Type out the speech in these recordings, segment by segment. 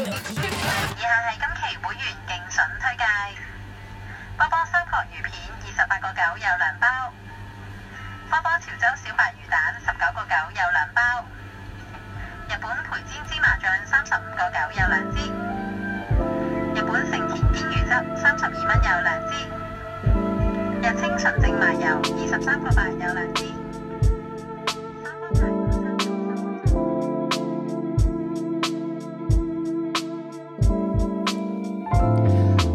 以下係今期會員勁筍推介，波波收穫魚片二十八個九有兩包，波波潮州小白魚蛋十九個九有兩包，日本培煎芝麻醬三十五個九有兩支，日本成田堅魚汁三十二蚊有兩支，日清純正麻油二十三個八有兩支。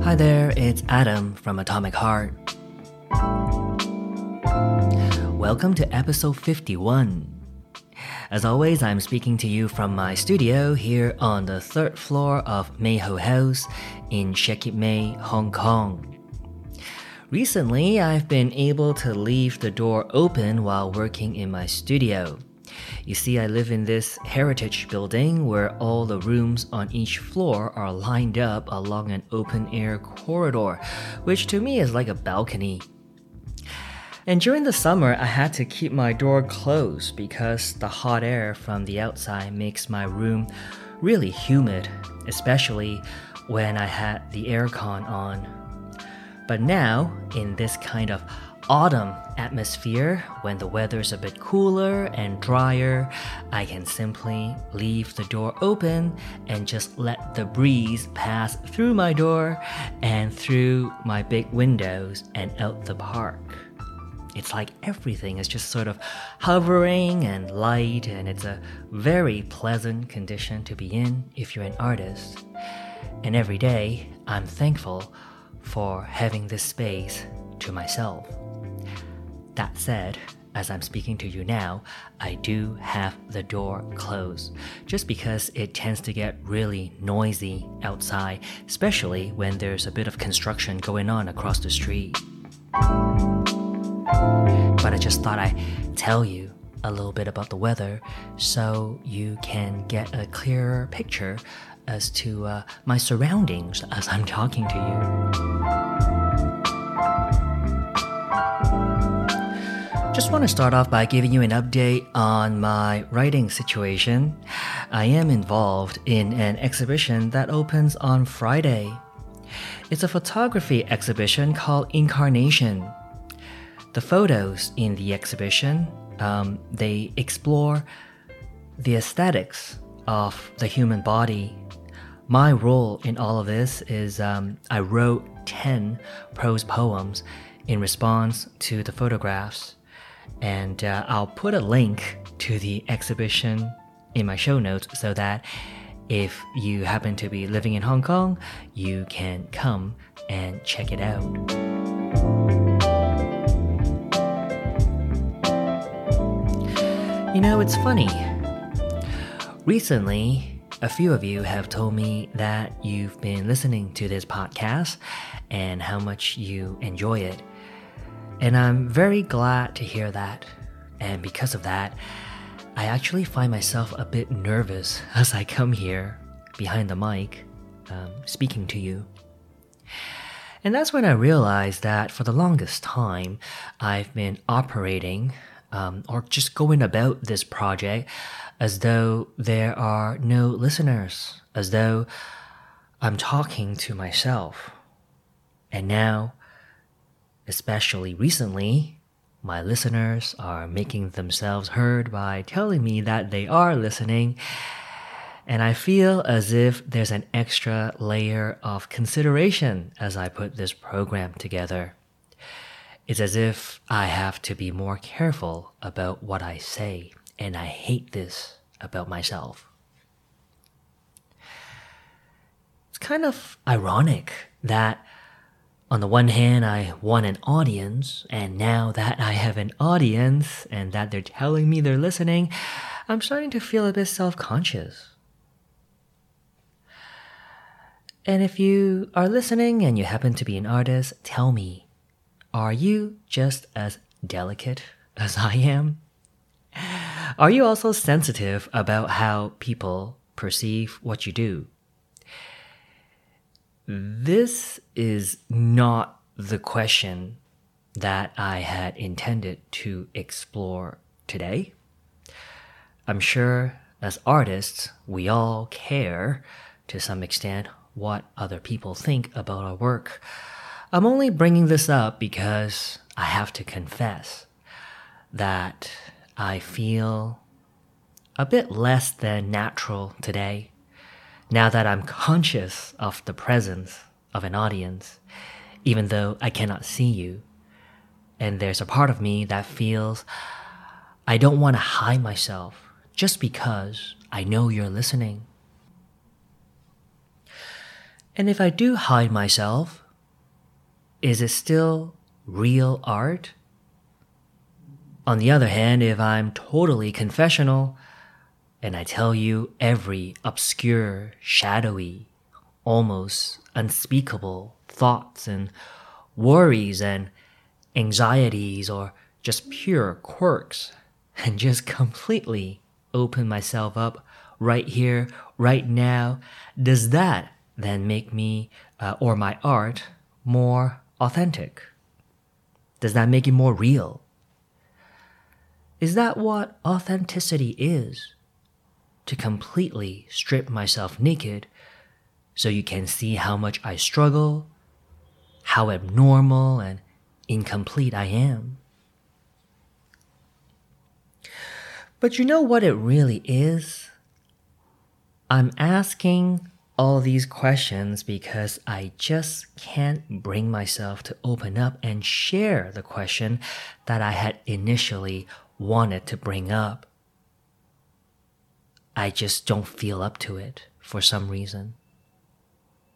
Hi there, it's Adam from Atomic Heart. Welcome to episode 51. As always, I'm speaking to you from my studio here on the third floor of Mei Ho House in Shek Kip Mei, Hong Kong. Recently, I've been able to leave the door open while working in my studio. You see, I live in this heritage building where all the rooms on each floor are lined up along an open air corridor, which to me is like a balcony. And during the summer, I had to keep my door closed because the hot air from the outside makes my room really humid, especially when I had the aircon on. But now, in this kind of autumn atmosphere, when the weather's a bit cooler and drier, I can simply leave the door open and just let the breeze pass through my door and through my big windows and out the park. It's like everything is just sort of hovering and light, and it's a very pleasant condition to be in if you're an artist. And every day, I'm thankful for having this space to myself. That said, as I'm speaking to you now, I do have the door closed, just because it tends to get really noisy outside, especially when there's a bit of construction going on across the street. But I just thought I'd tell you a little bit about the weather so you can get a clearer picture as to uh, my surroundings as I'm talking to you. Just want to start off by giving you an update on my writing situation. I am involved in an exhibition that opens on Friday. It's a photography exhibition called Incarnation. The photos in the exhibition, um, they explore the aesthetics of the human body. My role in all of this is um, I wrote 10 prose poems in response to the photographs. And uh, I'll put a link to the exhibition in my show notes so that if you happen to be living in Hong Kong, you can come and check it out. You know, it's funny. Recently, a few of you have told me that you've been listening to this podcast and how much you enjoy it. And I'm very glad to hear that. And because of that, I actually find myself a bit nervous as I come here behind the mic um, speaking to you. And that's when I realized that for the longest time, I've been operating um, or just going about this project as though there are no listeners, as though I'm talking to myself. And now, especially recently, my listeners are making themselves heard by telling me that they are listening. And I feel as if there's an extra layer of consideration as I put this program together. It's as if I have to be more careful about what I say, and I hate this about myself. It's kind of ironic that on the one hand, I want an audience, and now that I have an audience and that they're telling me they're listening, I'm starting to feel a bit self conscious. And if you are listening and you happen to be an artist, tell me, are you just as delicate as I am? Are you also sensitive about how people perceive what you do? This is not the question that I had intended to explore today. I'm sure as artists, we all care to some extent, what other people think about our work. I'm only bringing this up because I have to confess that I feel a bit less than natural today now that I'm conscious of the presence of an audience, even though I cannot see you. And there's a part of me that feels I don't want to hide myself just because I know you're listening. And if I do hide myself, is it still real art? On the other hand, if I'm totally confessional and I tell you every obscure, shadowy, almost unspeakable thoughts and worries and anxieties or just pure quirks and just completely open myself up right here, right now, does that then make me uh, or my art more authentic? Does that make it more real? Is that what authenticity is? To completely strip myself naked so you can see how much I struggle, how abnormal and incomplete I am. But you know what it really is? I'm asking all these questions because I just can't bring myself to open up and share the question that I had initially wanted to bring up. I just don't feel up to it for some reason.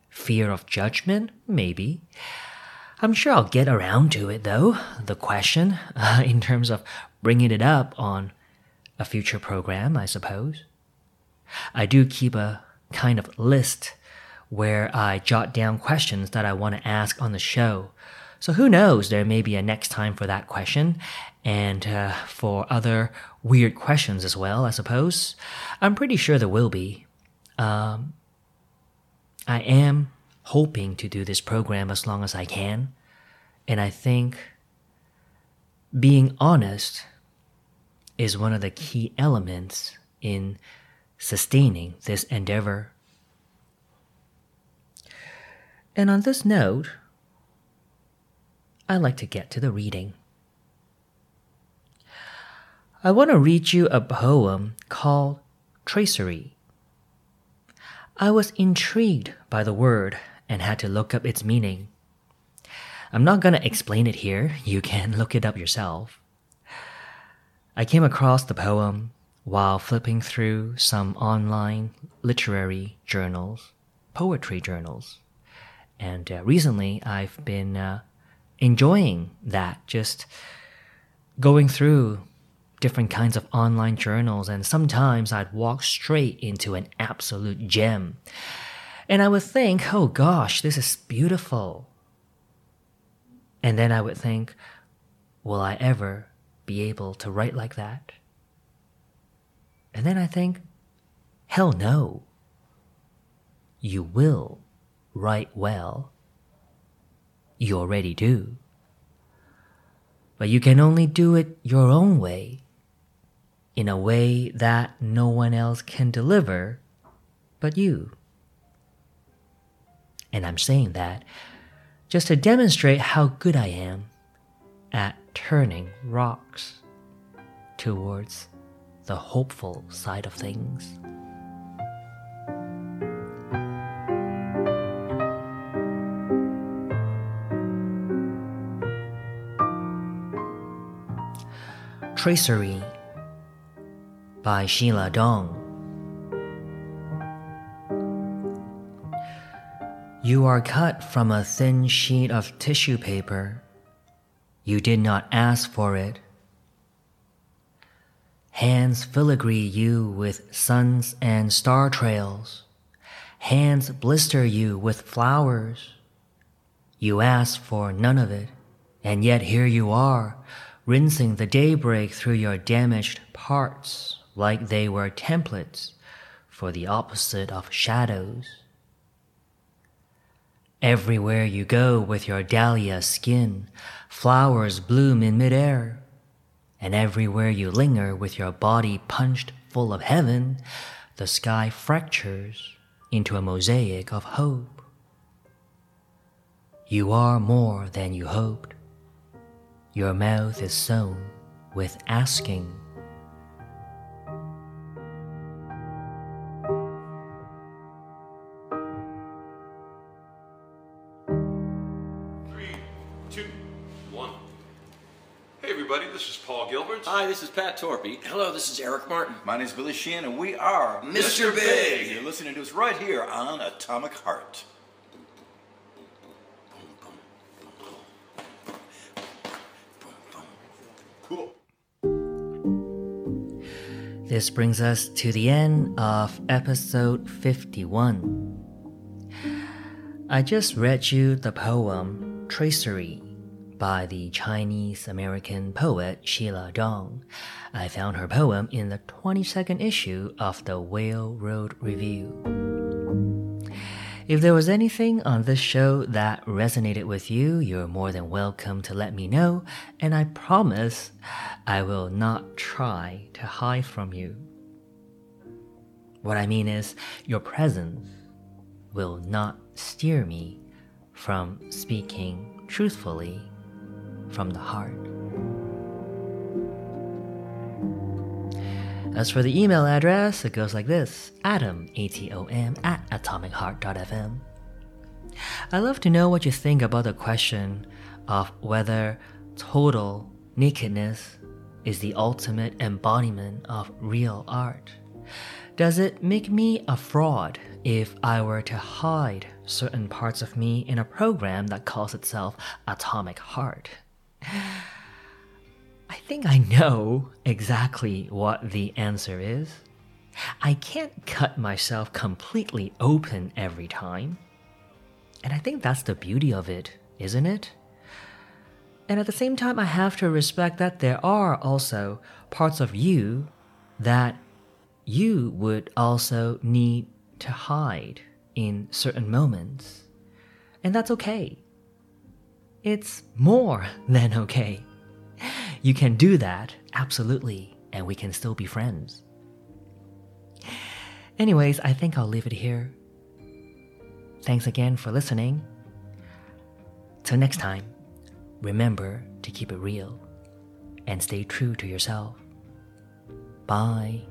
Fear of judgment? Maybe. I'm sure I'll get around to it though, the question, uh, in terms of bringing it up on a future program, I suppose. I do keep a kind of list where I jot down questions that I want to ask on the show. So who knows, there may be a next time for that question and uh, for other weird questions as well, I suppose. I'm pretty sure there will be. Um, I am hoping to do this program as long as I can. And I think being honest is one of the key elements in sustaining this endeavor. And on this note, I'd like to get to the reading. I want to read you a poem called Tracery. I was intrigued by the word and had to look up its meaning. I'm not going to explain it here, you can look it up yourself. I came across the poem while flipping through some online literary journals, poetry journals. And uh, recently I've been uh, enjoying that, just going through different kinds of online journals, and sometimes I'd walk straight into an absolute gem. And I would think, oh gosh, this is beautiful. And then I would think, will I ever be able to write like that? And then I think, hell no. You will write well. You already do. But you can only do it your own way, in a way that no one else can deliver but you. And I'm saying that just to demonstrate how good I am at turning rocks towards the hopeful side of things. Tracery by Sheila Dong. You are cut from a thin sheet of tissue paper. You did not ask for it. Hands filigree you with suns and star trails. Hands blister you with flowers. You asked for none of it, and yet here you are, rinsing the daybreak through your damaged parts like they were templates for the opposite of shadows. Everywhere you go with your dahlia skin, flowers bloom in midair. And everywhere you linger with your body punched full of heaven, the sky fractures into a mosaic of hope. You are more than you hoped. Your mouth is sown with asking. This is Pat Torpey. Hello, this is Eric Martin. My name is Billy Sheehan, and we are Mr. Big. You're listening to us right here on Atomic Heart. Cool. This brings us to the end of episode 51. I just read you the poem Tracery by the Chinese American poet Sheila Dong. I found her poem in the 22nd issue of the Whale Road Review. If there was anything on this show that resonated with you, you're more than welcome to let me know, and I promise I will not try to hide from you. What I mean is, your presence will not steer me from speaking truthfully from the heart. As for the email address, it goes like this Atom, A T O M, at atomicheart.fm. I love to know what you think about the question of whether total nakedness is the ultimate embodiment of real art. Does it make me a fraud if I were to hide certain parts of me in a program that calls itself Atomic Heart? I think I know exactly what the answer is. I can't cut myself completely open every time. And I think that's the beauty of it, isn't it? And at the same time, I have to respect that there are also parts of you that you would also need to hide in certain moments. And that's okay. It's more than okay. You can do that, absolutely, and we can still be friends. Anyways, I think I'll leave it here. Thanks again for listening. Till next time, remember to keep it real and stay true to yourself. Bye.